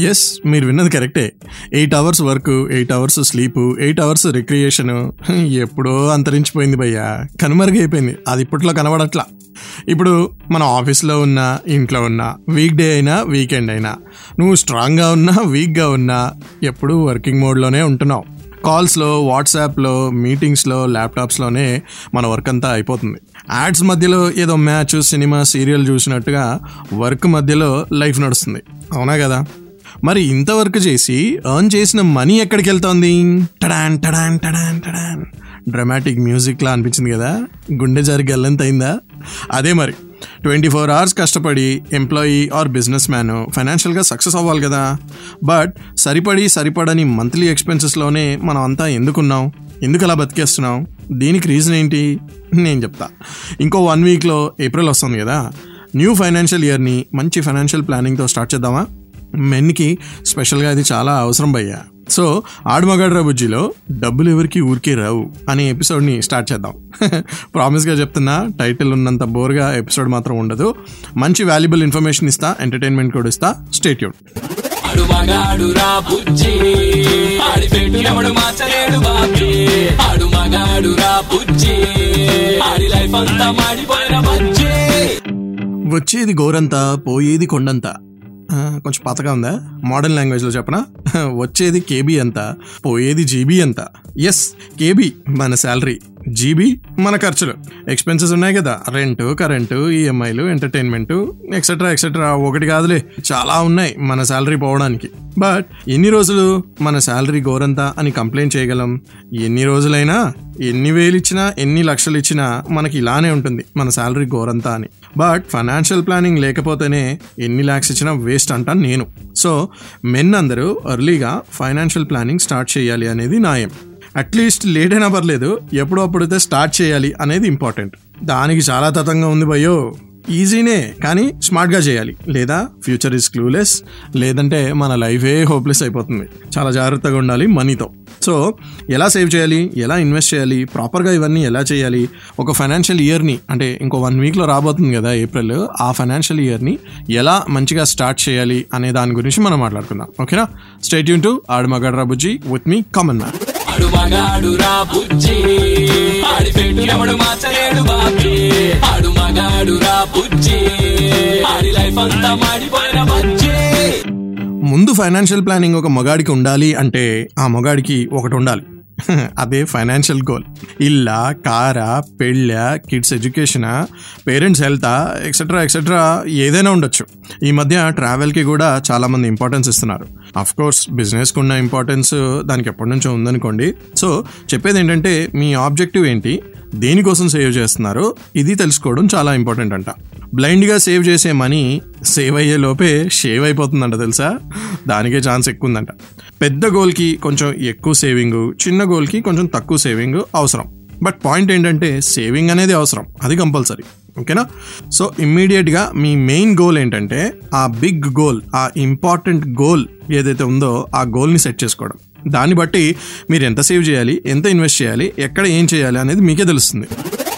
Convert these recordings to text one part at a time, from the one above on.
Yes మీరు విన్నది కరెక్టే. Eight hours work eight hours sleep eight hours recreation ఎప్పుడో అంతరించిపోయింది భయ్యా. కనుమరుగైపోయింది. అది ఇప్పట్లో కనబడట్లా. ఇప్పుడు మన ఆఫీస్లో ఉన్నా ఇంట్లో ఉన్నా వీక్ డే అయినా వీకెండ్ అయినా నువ్వు స్ట్రాంగ్గా ఉన్నా వీక్గా ఉన్నా ఎప్పుడూ వర్కింగ్ మోడ్లోనే ఉంటున్నావు. కాల్స్లో వాట్సాప్లో మీటింగ్స్లో ల్యాప్టాప్స్లోనే మన వర్క్ అంతా అయిపోతుంది. యాడ్స్ మధ్యలో ఏదో మ్యాచ్ సినిమా సీరియల్ చూసినట్టుగా వర్క్ మధ్యలో లైఫ్ నడుస్తుంది. అవునా కదా? మరి ఇంతవరకు చేసి ఎర్న్ చేసిన మనీ ఎక్కడికి వెళ్తోంది? టడాన్ టడాన్ టడాన్ టడాన్. డ్రమాటిక్ మ్యూజిక్లా అనిపించింది కదా? గుండె జారి గల్లంత అయిందా అదే మరి. ట్వంటీ ఫోర్ అవర్స్ కష్టపడి ఎంప్లాయీ ఆర్ బిజినెస్ మ్యాన్ ఫైనాన్షియల్గా సక్సెస్ అవ్వాలి కదా? బట్ సరిపడి సరిపడని మంత్లీ ఎక్స్పెన్సెస్లోనే మనం అంతా ఎందుకున్నాం? ఎందుకు అలా బతికేస్తున్నాం? దీనికి రీజన్ ఏంటి? నేను చెప్తా. ఇంకో వన్ వీక్లో ఏప్రిల్ వస్తుంది కదా? న్యూ ఫైనాన్షియల్ ఇయర్ని మంచి ఫైనాన్షియల్ ప్లానింగ్తో స్టార్ట్ చేద్దామా? మెన్కి స్పెషల్గా అది చాలా అవసరం భయ్యా. సో ఆడమగాడ్రా బుజ్జిలో డబ్బులు ఎవరికి ఊరికే రావు అనే ఎపిసోడ్ని స్టార్ట్ చేద్దాం. ప్రామిస్గా చెప్తున్నా టైటిల్ ఉన్నంత బోర్గా ఎపిసోడ్ మాత్రం ఉండదు. మంచి వాల్యుబుల్ ఇన్ఫర్మేషన్ ఇస్తా ఎంటర్టైన్మెంట్ కూడా ఇస్తా. స్టేట్యూడ్ వచ్చేది గోరంతా పోయేది కొండంతా. కొంచెం పాతగా ఉందా? మోడర్న్ లాంగ్వేజ్లో చెప్పనా? వచ్చేది కేబీ ఎంత పోయేది జీబీ అంత. ఎస్ కేబీ మన శాలరీ. జీబీ మన ఖర్చులు. ఎక్స్పెన్సెస్ ఉన్నాయి కదా రెంట్ కరెంటు ఈఎంఐలు ఎంటర్టైన్మెంట్ ఎక్సెట్రా ఎక్సెట్రా ఒకటి కాదులే చాలా ఉన్నాయి మన శాలరీ పోవడానికి. బట్ ఎన్ని రోజులు మన శాలరీ గోరంతా అని కంప్లైంట్ చేయగలం? ఎన్ని రోజులైనా ఎన్ని వేలు ఇచ్చినా ఎన్ని లక్షలు ఇచ్చినా మనకి ఇలానే ఉంటుంది మన శాలరీ గోరంతా అని. బట్ ఫైనాన్షియల్ ప్లానింగ్ లేకపోతేనే ఎన్ని ల్యాక్స్ ఇచ్చినా వేస్ట్ అంటాను నేను. సో మెన్ అందరూ ఎర్లీగా ఫైనాన్షియల్ ప్లానింగ్ స్టార్ట్ చేయాలి అనేది నాయం అట్లీస్ట్ లేట్ అయినా పర్లేదు ఎప్పుడో అప్పుడైతే స్టార్ట్ చేయాలి అనేది ఇంపార్టెంట్. దానికి చాలా తతంగా ఉంది భయ్యో. ఈజీనే కానీ స్మార్ట్గా చేయాలి. లేదా ఫ్యూచర్ ఇస్ క్లూలెస్ లేదంటే మన లైఫే హోప్లెస్ అయిపోతుంది. చాలా జాగ్రత్తగా ఉండాలి మనీతో. సో ఎలా సేవ్ చేయాలి? ఎలా ఇన్వెస్ట్ చేయాలి? ప్రాపర్గా ఇవన్నీ ఎలా చేయాలి? ఒక ఫైనాన్షియల్ ఇయర్ని అంటే ఇంకో వన్ వీక్లో రాబోతుంది కదా ఏప్రిల్ ఆ ఫైనాన్షియల్ ఇయర్ని ఎలా మంచిగా స్టార్ట్ చేయాలి అనే దాని గురించి మనం మాట్లాడుకుందాం. ఓకేనా? Stay Yoon to Aadu Magaadra Bujji with me common man ఆడు మగాడు రా బుజ్జి. ఆడి పెట్టు ఎవడు మార్చలేడు బాబీ. ఆడు మగాడు రా బుజ్జి. ఆడి లైఫ్ అంతా మాడిపోయిన బుజ్జి. ముందు ఫైనాన్షియల్ ప్లానింగ్ ఒక మగాడికి ఉండాలి అంటే ఆ మగాడికి ఒకటి ఉండాలి. అదే ఫైనాన్షియల్ గోల్ ఇల్లా కారా పెళ్ళ కిడ్స్ ఎడ్యుకేషనా పేరెంట్స్ హెల్తా ఎక్సెట్రా ఎక్సెట్రా ఏదైనా ఉండొచ్చు. ఈ మధ్య ట్రావెల్కి కూడా చాలామంది ఇంపార్టెన్స్ ఇస్తున్నారు. అఫ్ కోర్స్ బిజినెస్కి ఉన్న ఇంపార్టెన్స్ దానికి ఎప్పటి నుంచో ఉందనుకోండి. సో చెప్పేది ఏంటంటే మీ ఆబ్జెక్టివ్ ఏంటి? దేనికోసం సేవ్ చేస్తున్నారు? ఇది తెలుసుకోవడం చాలా ఇంపార్టెంట్ అంట. బ్లైండ్గా సేవ్ చేసే మనీ సేవ్ అయ్యే లోపే షేవ్ అయిపోతుందంట తెలుసా? దానికే ఛాన్స్ ఎక్కువ ఉందంట పెద్ద గోల్కి కొంచెం ఎక్కువ సేవింగ్ చిన్న గోల్కి కొంచెం తక్కువ సేవింగ్ అవసరం. బట్ పాయింట్ ఏంటంటే సేవింగ్ అనేది అవసరం. అది కంపల్సరీ. ఓకేనా? సో ఇమ్మీడియట్గా మీ మెయిన్ గోల్ ఏంటంటే ఆ బిగ్ గోల్ ఆ ఇంపార్టెంట్ గోల్ ఏదైతే ఉందో ఆ గోల్ని సెట్ చేసుకోవడం. దాన్ని బట్టి మీరు ఎంత సేవ్ చేయాలి ఎంత ఇన్వెస్ట్ చేయాలి ఎక్కడ ఏం చేయాలి అనేది మీకే తెలుస్తుంది.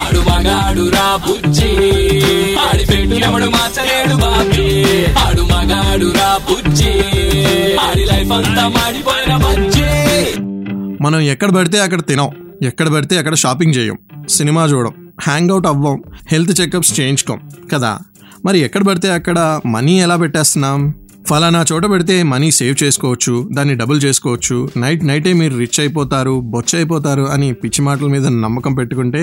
ఆడు మగాడు రా బుజ్జి. ఆడి పెట్టు ఎవడు మార్చలేడు బాబీ. ఆడు మగాడు రా బుజ్జి. ఆడి లైఫ్ అంతా మాడిపోయిన బుజ్జి. మనం ఎక్కడ పడితే అక్కడ తినాం. ఎక్కడ పడితే అక్కడ షాపింగ్ చేయం. సినిమా చూడం. హ్యాంగ్ అవుట్ అవ్వం. హెల్త్ చెకప్స్ చేయించుకోం. కదా? మరి ఎక్కడ పడితే అక్కడ మనీ ఎలా పెట్టేస్తున్నాం? ఫలానా చోట పెడితే మనీ సేవ్ చేసుకోవచ్చు దాన్ని డబుల్ చేసుకోవచ్చు నైట్ నైటే మీరు రిచ్ అయిపోతారు బొచ్చ అయిపోతారు అని పిచ్చి మాటల మీద నమ్మకం పెట్టుకుంటే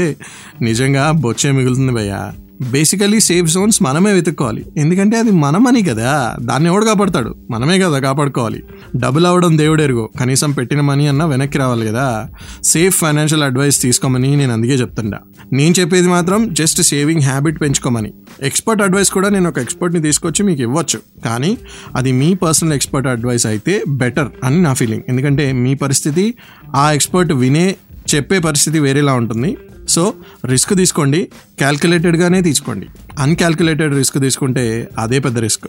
నిజంగా బొచ్చే మిగులుతుంది భయ్యా. బేసికలీ సేఫ్ జోన్స్ మనమే వెతుక్కోవాలి. ఎందుకంటే అది మన మనీ కదా. దాన్ని ఎవడు కాపాడతాడు? మనమే కదా కాపాడుకోవాలి. డబుల్ అవ్వడం దేవుడెరుగో కనీసం పెట్టిన మనీ అన్న వెనక్కి రావాలి కదా. సేఫ్ ఫైనాన్షియల్ అడ్వైస్ తీసుకోమని నేను అందుకే చెప్తుండా. నేను చెప్పేది మాత్రం జస్ట్ సేవింగ్ హ్యాబిట్ పెంచుకోమని. ఎక్స్పర్ట్ అడ్వైస్ కూడా నేను ఒక ఎక్స్పర్ట్ని తీసుకొచ్చి మీకు ఇవ్వచ్చు. కానీ అది మీ పర్సనల్ ఎక్స్పర్ట్ అడ్వైస్ అయితే బెటర్ అని నా ఫీలింగ్ ఎందుకంటే మీ పరిస్థితి ఆ ఎక్స్పర్ట్ వినే చెప్పే పరిస్థితి వేరేలా ఉంటుంది. సో రిస్క్ తీసుకోండి. క్యాల్కులేటెడ్గానే తీసుకోండి. అన్కాల్కులేటెడ్ రిస్క్ తీసుకుంటే అదే పెద్ద రిస్క్.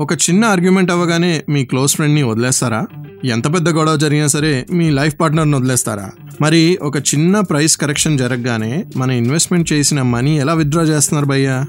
ఒక చిన్న ఆర్గ్యుమెంట్ అవ్వగానే మీ క్లోజ్ ఫ్రెండ్ని వదిలేస్తారా? ఎంత పెద్ద గొడవ జరిగినా సరే మీ లైఫ్ పార్ట్నర్ని వదిలేస్తారా? మరి ఒక చిన్న ప్రైస్ కరెక్షన్ జరగగానే మన ఇన్వెస్ట్మెంట్ చేసిన మనీ ఎలా విత్డ్రా చేస్తున్నారు భయ్యా?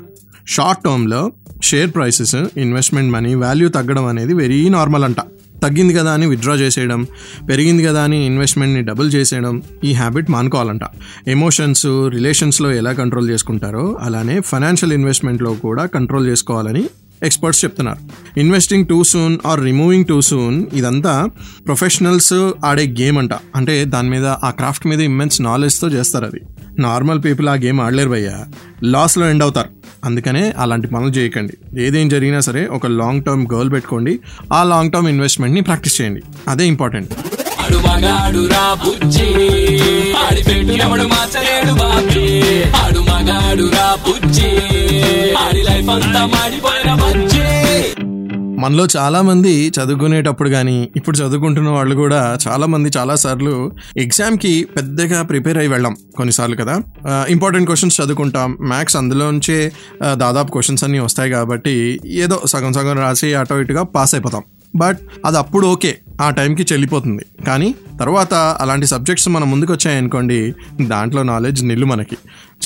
షార్ట్ టర్మ్లో share prices investment money value తగ్గడం అనేది వెరీ నార్మల్ అంట. తగ్గింది కదా అని విత్డ్రా చేసేయడం పెరిగింది కదా అని ఇన్వెస్ట్మెంట్ని డబుల్ చేసేయడం ఈ హ్యాబిట్ మానుకోవాలంట. ఎమోషన్స్ రిలేషన్స్లో ఎలా కంట్రోల్ చేసుకుంటారో అలానే ఫైనాన్షియల్ ఇన్వెస్ట్మెంట్లో కూడా కంట్రోల్ చేసుకోవాలని ఎక్స్పర్ట్స్ చెప్తున్నారు. Investing too soon or removing too soon ఇదంతా ప్రొఫెషనల్స్ ఆడే గేమ్ అంట. అంటే దాని మీద ఆ క్రాఫ్ట్ మీద ఇమ్మెన్స్ నాలెడ్జ్తో చేస్తారు అది. నార్మల్ పీపుల్ ఆ గేమ్ ఆడలేరు భయ్యా. లాస్లో ఎండ్ అవుతారు. అందుకనే అలాంటి పనులు చేయకండి. ఏదేం జరిగినా సరే ఒక లాంగ్ టర్మ్ గోల్ పెట్టుకోండి. ఆ లాంగ్ టర్మ్ ఇన్వెస్ట్మెంట్ని ప్రాక్టీస్ చేయండి. అదే ఇంపార్టెంట్ ఆడు మగాడు రా బుజ్జి ఆడి మార్చలేడు బాబీ. ఆడు మగాడు రా బుజ్జి. ఆడి లైఫ్ అంతా మాడిపోయిన బజ్జి. మనలో చాలామంది చదువుకునేటప్పుడు కానీ ఇప్పుడు చదువుకుంటున్న వాళ్ళు కూడా చాలామంది చాలాసార్లు చాలా సార్లు ఎగ్జామ్కి పెద్దగా ప్రిపేర్ అయ్యి వెళ్ళాం కొన్నిసార్లు కదా. ఇంపార్టెంట్ క్వశ్చన్స్ చదువుకుంటాం. మ్యాథ్స్ అందులోంచే దాదాపు క్వశ్చన్స్ అన్నీ వస్తాయి కాబట్టి ఏదో సగం సగం రాసి అటో ఇటుగా పాస్ అయిపోతాం. బట్ అది అప్పుడు ఓకే ఆ టైంకి చెల్లిపోతుంది. కానీ తర్వాత అలాంటి సబ్జెక్ట్స్ మన ముందుకు వచ్చాయనుకోండి దాంట్లో నాలెడ్జ్ నిల్లు మనకి.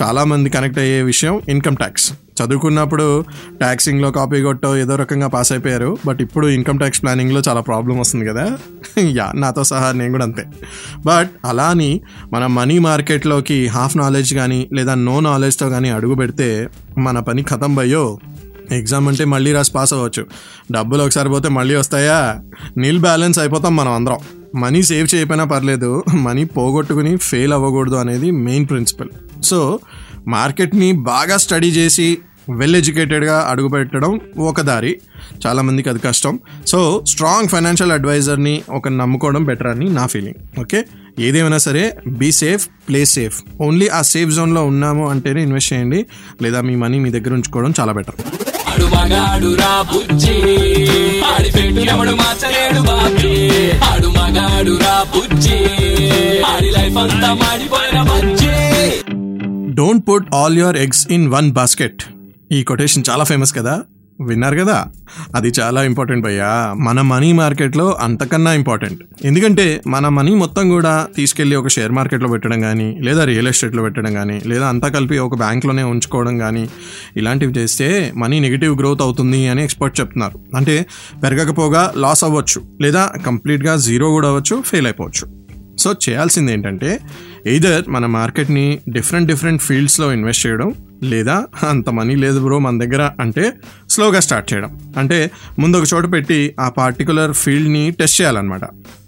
చాలామంది కనెక్ట్ అయ్యే విషయం ఇన్కమ్ ట్యాక్స్ చదువుకున్నప్పుడు ట్యాక్సింగ్లో కాపీ కొట్టో ఏదో రకంగా పాస్ అయిపోయారు. బట్ ఇప్పుడు ఇన్కమ్ ట్యాక్స్ ప్లానింగ్లో చాలా ప్రాబ్లం వస్తుంది కదా. యా నాతో సహా నేను కూడా అంతే. బట్ అలా అని మన మనీ మార్కెట్లోకి హాఫ్ నాలెడ్జ్ కానీ లేదా నో నాలెడ్జ్తో కానీ అడుగు పెడితే మన పని ఖతం భయ్యో. ఎగ్జామ్ అంటే మళ్ళీ రాసి పాస్ అవ్వచ్చు. డబ్బులు ఒకసారి పోతే మళ్ళీ వస్తాయా? నీల్ బ్యాలెన్స్ అయిపోతాం మనం అందరం. మనీ సేవ్ చేయకపోయినా పర్లేదు. మనీ పోగొట్టుకుని ఫెయిల్ అవ్వకూడదు అనేది మెయిన్ ప్రిన్సిపల్ సో మార్కెట్ని బాగా స్టడీ చేసి వెల్ ఎడ్యుకేటెడ్గా అడుగు పెట్టడం ఒక దారి. చాలామందికి అది కష్టం. సో స్ట్రాంగ్ ఫైనాన్షియల్ అడ్వైజర్ని ఒక నమ్ముకోవడం బెటర్ అని నా ఫీలింగ్ ఓకే ఏదేమైనా సరే be safe play safe only ఆ సేఫ్ జోన్లో ఉన్నాము అంటేనే ఇన్వెస్ట్ చేయండి. లేదా మీ మనీ మీ దగ్గర ఉంచుకోవడం చాలా బెటర్ ఆడి లైఫ్ అంతా మాడిపోయిన don't put all your eggs in one basket ఈ కొటేషన్ చాలా ఫేమస్ కదా. విన్నారు కదా? అది చాలా ఇంపార్టెంట్ భయ్యా. మన మనీ మార్కెట్లో అంతకన్నా ఇంపార్టెంట్ ఎందుకంటే మన మనీ మొత్తం కూడా తీసుకెళ్ళి ఒక షేర్ మార్కెట్లో పెట్టడం కానీ లేదా రియల్ ఎస్టేట్లో పెట్టడం కానీ లేదా అంతా కలిపి ఒక బ్యాంక్లోనే ఉంచుకోవడం కానీ ఇలాంటివి చేస్తే మనీ నెగిటివ్ గ్రోత్ అవుతుంది అని ఎక్స్పర్ట్ చెప్తున్నారు. అంటే పెరగకపోగా లాస్ అవ్వచ్చు లేదా కంప్లీట్గా జీరో కూడా అవ్వచ్చు ఫెయిల్ అయిపోవచ్చు. సో చేయాల్సింది ఏంటంటే ఎయిదర్ మన మార్కెట్ని డిఫరెంట్ డిఫరెంట్ ఫీల్డ్స్లో ఇన్వెస్ట్ చేయడం లేదా అంత మనీ లేదు బ్రో మన దగ్గర అంటే స్లోగా స్టార్ట్ చేయడం. అంటే ముందు ఒక చోట పెట్టి ఆ పార్టికులర్ ఫీల్డ్ని టెస్ట్ చేయాలన్నమాట.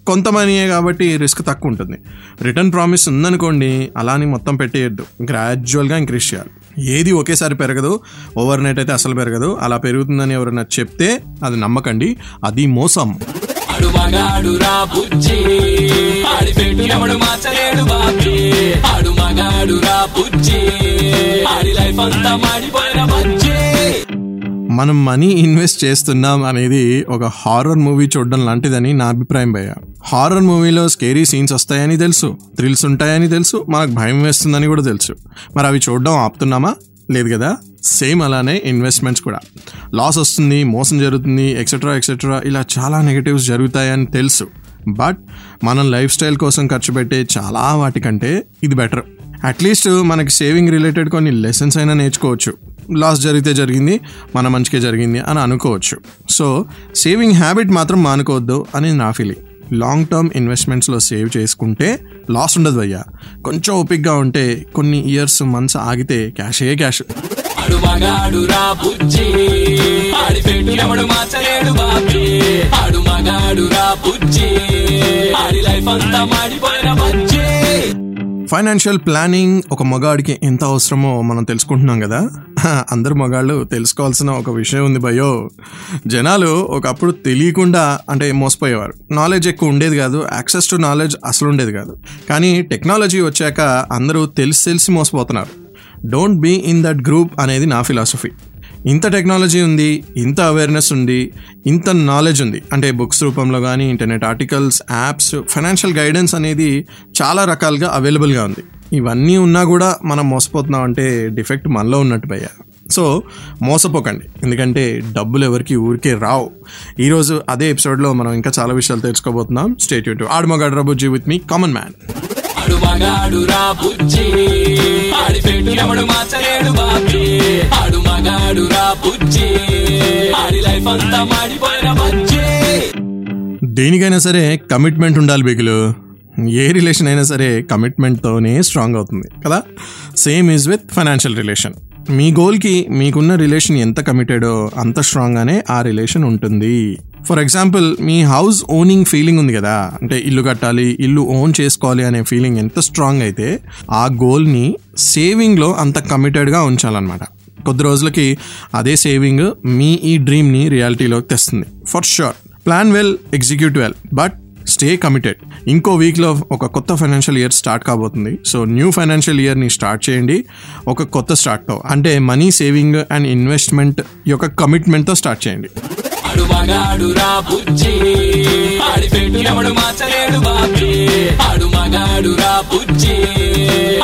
కొంత మనీయే కాబట్టి రిస్క్ తక్కువ ఉంటుంది. రిటర్న్ ప్రామిస్ ఉందనుకోండి అలాని మొత్తం పెట్టేయద్దు. గ్రాడ్యువల్గా ఇంక్రీజ్ చేయాలి. ఏది ఒకేసారి పెరగదు ఓవర్ నైట్ అయితే అసలు పెరగదు. అలా పెరుగుతుందని ఎవరైనా చెప్తే అది నమ్మకండి. అది మోసం. ఆడు మగాడు రా బుజ్జి. ఆడి పెట్టు ఎవడు మార్చలేడు బాబీ. ఆడు మగాడు రా బుజ్జి. ఆడి లైఫ్ అంతా మాడిపోయిన బుజ్జి. మనం మనీ ఇన్వెస్ట్ చేస్తున్నాం అనేది ఒక హారర్ మూవీ చూడడం లాంటిదని నా అభిప్రాయం భయ్య. హారర్ మూవీలో స్కేరీ సీన్స్ వస్తాయని తెలుసు థ్రిల్స్ ఉంటాయని తెలుసు మనకు భయం వేస్తుందని కూడా తెలుసు. మరి అవి చూడడం ఆపుతున్నామా? లేదు కదా? సేమ్ అలానే ఇన్వెస్ట్మెంట్స్ కూడా. లాస్ వస్తుంది మోసం జరుగుతుంది ఎక్సెట్రా ఎక్సెట్రా ఇలా చాలా నెగటివ్స్ జరుగుతాయని తెలుసు. బట్ మనం లైఫ్ స్టైల్ కోసం ఖర్చు పెట్టే చాలా వాటికంటే ఇది బెటర్. అట్లీస్ట్ మనకి సేవింగ్ రిలేటెడ్ కొన్ని లెసన్స్ అయినా నేర్చుకోవచ్చు. లాస్ జరిగితే జరిగింది మన మంచికే జరిగింది అని అనుకోవచ్చు. సో సేవింగ్ హ్యాబిట్ మాత్రం మానుకోవద్దు అని నా ఫీలింగ్ లాంగ్ టర్మ్ ఇన్వెస్ట్మెంట్స్లో సేవ్ చేసుకుంటే లాస్ ఉండదు అయ్యా. కొంచెం ఓపిక్గా ఉంటే కొన్ని ఇయర్స్ మంత్స్ ఆగితే క్యాషే క్యాష్. వాడు మగాడు రా బుజ్జి. ఆడి పెట్టు ఎవడు మార్చలేడు బాబీ. ఆడు మగాడు రా బుజ్జి. ఆడి లైఫ్ అంతా మాడిపోయిన బుజ్జి. ఫైనాన్షియల్ ప్లానింగ్ ఒక మగాడికి ఎంత అవసరమో మనం తెలుసుకుంటున్నాం కదా. అందరు మగాళ్ళు తెలుసుకోవాల్సిన ఒక విషయం ఉంది భయో జనాలు ఒకప్పుడు తెలియకుండా అంటే మోసపోయేవారు. నాలెడ్జ్ ఎక్కువ ఉండేది కాదు యాక్సెస్ టు నాలెడ్జ్ అసలు ఉండేది కాదు. కానీ టెక్నాలజీ వచ్చాక అందరూ తెలిసి తెలిసి మోసపోతున్నారు. Don't be in that group అనేది నా ఫిలాసఫీ ఇంత టెక్నాలజీ ఉంది ఇంత అవేర్నెస్ ఉంది ఇంత నాలెడ్జ్ ఉంది. అంటే బుక్స్ రూపంలో కానీ internet articles apps financial guidance అనేది చాలా రకాలుగా అవైలబుల్గా ఉంది. ఇవన్నీ ఉన్నా కూడా మనం మోసపోతున్నాం అంటే డిఫెక్ట్ మనలో ఉన్నట్టు భయ్యా. సో మోసపోకండి. ఎందుకంటే డబ్బులు ఎవరికి ఊరికే రావు. ఈరోజు అదే ఎపిసోడ్లో మనం ఇంకా చాలా విషయాలు తెలుసుకోబోతున్నాం. స్టేట్ టూ ఆడమగాడు రబుజీ విత్ మీ కామన్ మ్యాన్ దేనికైనా సరే కమిట్మెంట్ ఉండాలి బిగులు ఏ రిలేషన్ అయినా సరే కమిట్మెంట్తోనే స్ట్రాంగ్ అవుతుంది కదా? Same is with financial relation మీ గోల్కి మీకున్న రిలేషన్ ఎంత కమిటెడో అంత స్ట్రాంగ్గానే ఆ రిలేషన్ ఉంటుంది. ఫర్ ఎగ్జాంపుల్ మీ హౌస్ ఓనింగ్ ఫీలింగ్ ఉంది కదా? అంటే ఇల్లు కట్టాలి ఇల్లు ఓన్ చేసుకోవాలి అనే ఫీలింగ్ ఎంత స్ట్రాంగ్ అయితే ఆ గోల్ని సేవింగ్లో అంత కమిటెడ్గా ఉంచాలన్నమాట. కొద్ది రోజులకి అదే సేవింగ్ మీ ఈ డ్రీమ్ని రియాలిటీలోకి తెస్తుంది. For sure plan well execute well but stay committed ఇంకో వీక్లో ఒక కొత్త ఫైనాన్షియల్ ఇయర్ స్టార్ట్ కాబోతుంది. సో న్యూ ఫైనాన్షియల్ ఇయర్ని స్టార్ట్ చేయండి. ఒక కొత్త స్టార్ట్తో అంటే మనీ సేవింగ్ అండ్ ఇన్వెస్ట్మెంట్ యొక్క కమిట్మెంట్తో స్టార్ట్ చేయండి.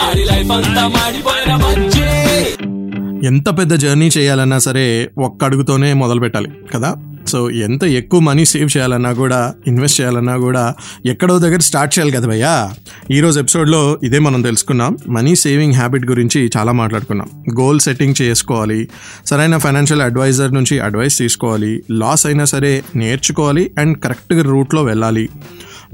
ఆడి లైఫ్ అంతా మాడిపోయిన ఎంత పెద్ద జర్నీ చేయాలన్నా సరే ఒక్క అడుగుతోనే మొదలు పెట్టాలి కదా? సో ఎంత ఎక్కువ మనీ సేవ్ చేయాలన్నా కూడా ఇన్వెస్ట్ చేయాలన్నా కూడా ఎక్కడో దగ్గర స్టార్ట్ చేయాలి కదా భయ్యా? ఈరోజు ఎపిసోడ్లో ఇదే మనం తెలుసుకున్నాం. మనీ సేవింగ్ హ్యాబిట్ గురించి చాలా మాట్లాడుకున్నాం. గోల్ సెట్టింగ్ చేసుకోవాలి సరైన ఫైనాన్షియల్ అడ్వైజర్ నుంచి అడ్వైస్ తీసుకోవాలి లాస్ అయినా సరే నేర్చుకోవాలి అండ్ కరెక్ట్గా రూట్లో వెళ్ళాలి.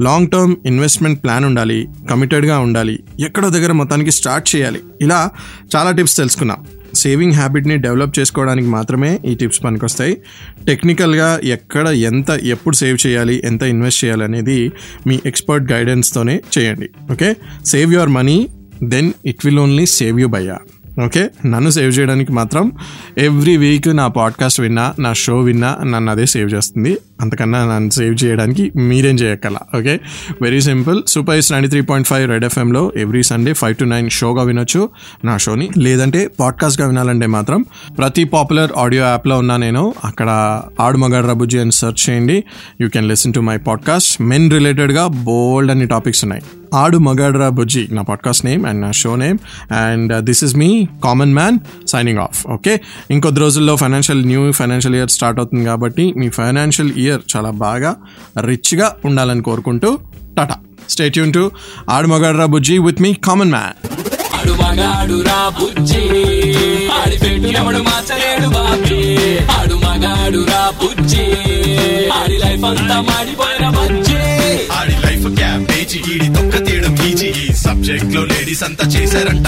లాంగ్ టర్మ్ ఇన్వెస్ట్మెంట్ ప్లాన్ ఉండాలి కమిటెడ్గా ఉండాలి ఎక్కడో దగ్గర మొత్తానికి స్టార్ట్ చేయాలి. ఇలా చాలా టిప్స్ తెలుసుకున్నాం. సేవింగ్ హ్యాబిట్ని డెవలప్ చేసుకోవడానికి మాత్రమే ఈ టిప్స్ పనికొస్తాయి. టెక్నికల్గా ఎక్కడ ఎంత ఎప్పుడు సేవ్ చేయాలి ఎంత ఇన్వెస్ట్ చేయాలి అనేది మీ ఎక్స్పర్ట్ గైడెన్స్తోనే చేయండి. Okay? Save your money then it will only save you Bayya okay? నన్ను సేవ్ చేయడానికి మాత్రం ఎవ్రీ వీక్ నా పాడ్కాస్ట్ విన్నా నా షో విన్నా నన్ను అదే సేవ్ చేస్తుంది. అంతకన్నా నన్ను సేవ్ చేయడానికి మీరేం చేయక్కల okay? Very simple. Super is ninety three point five red ఎఫ్ఎంలో every Sunday five to nine షోగా వినొచ్చు నా షోని. లేదంటే పాడ్కాస్ట్గా వినాలంటే మాత్రం ప్రతి పాపులర్ ఆడియో యాప్లో ఉన్నా నేను అక్కడ ఆడు మగాడు రబుజీ అని సెర్చ్ చేయండి. You can listen to my podcast. Men రిలేటెడ్గా బోల్డ్ అన్ని టాపిక్స్ ఉన్నాయి. ఆడు మగాడ్రా బుజ్జి నా పాడ్కాస్ట్ నేమ్ అండ్ నా show name. And this is me common man signing off okay ఇంకొద్ది రోజుల్లో financial new financial year start అవుతుంది కాబట్టి మీ ఫైనాన్షియల్ ఇయర్ చాలా బాగా రిచ్గా ఉండాలని కోరుకుంటూ Tata. State tune to Aadu Magaadra Bujji with me common man ఆడు మగాడు రా బుజ్జి ఆడి పెట్టు ఎవడు మార్చలేడు బాబీ. ఆడు మగాడు రా బుజ్జి ఆడి లైఫ్ అంతా మాడిపోయిన బజ్జి. ఆడి లైఫ్ క్యాబేజీ ఈడి తొక్క తీయడం ఈజీ. ఈ సబ్జెక్ట్లో లేడీస్ అంతా చేశారంట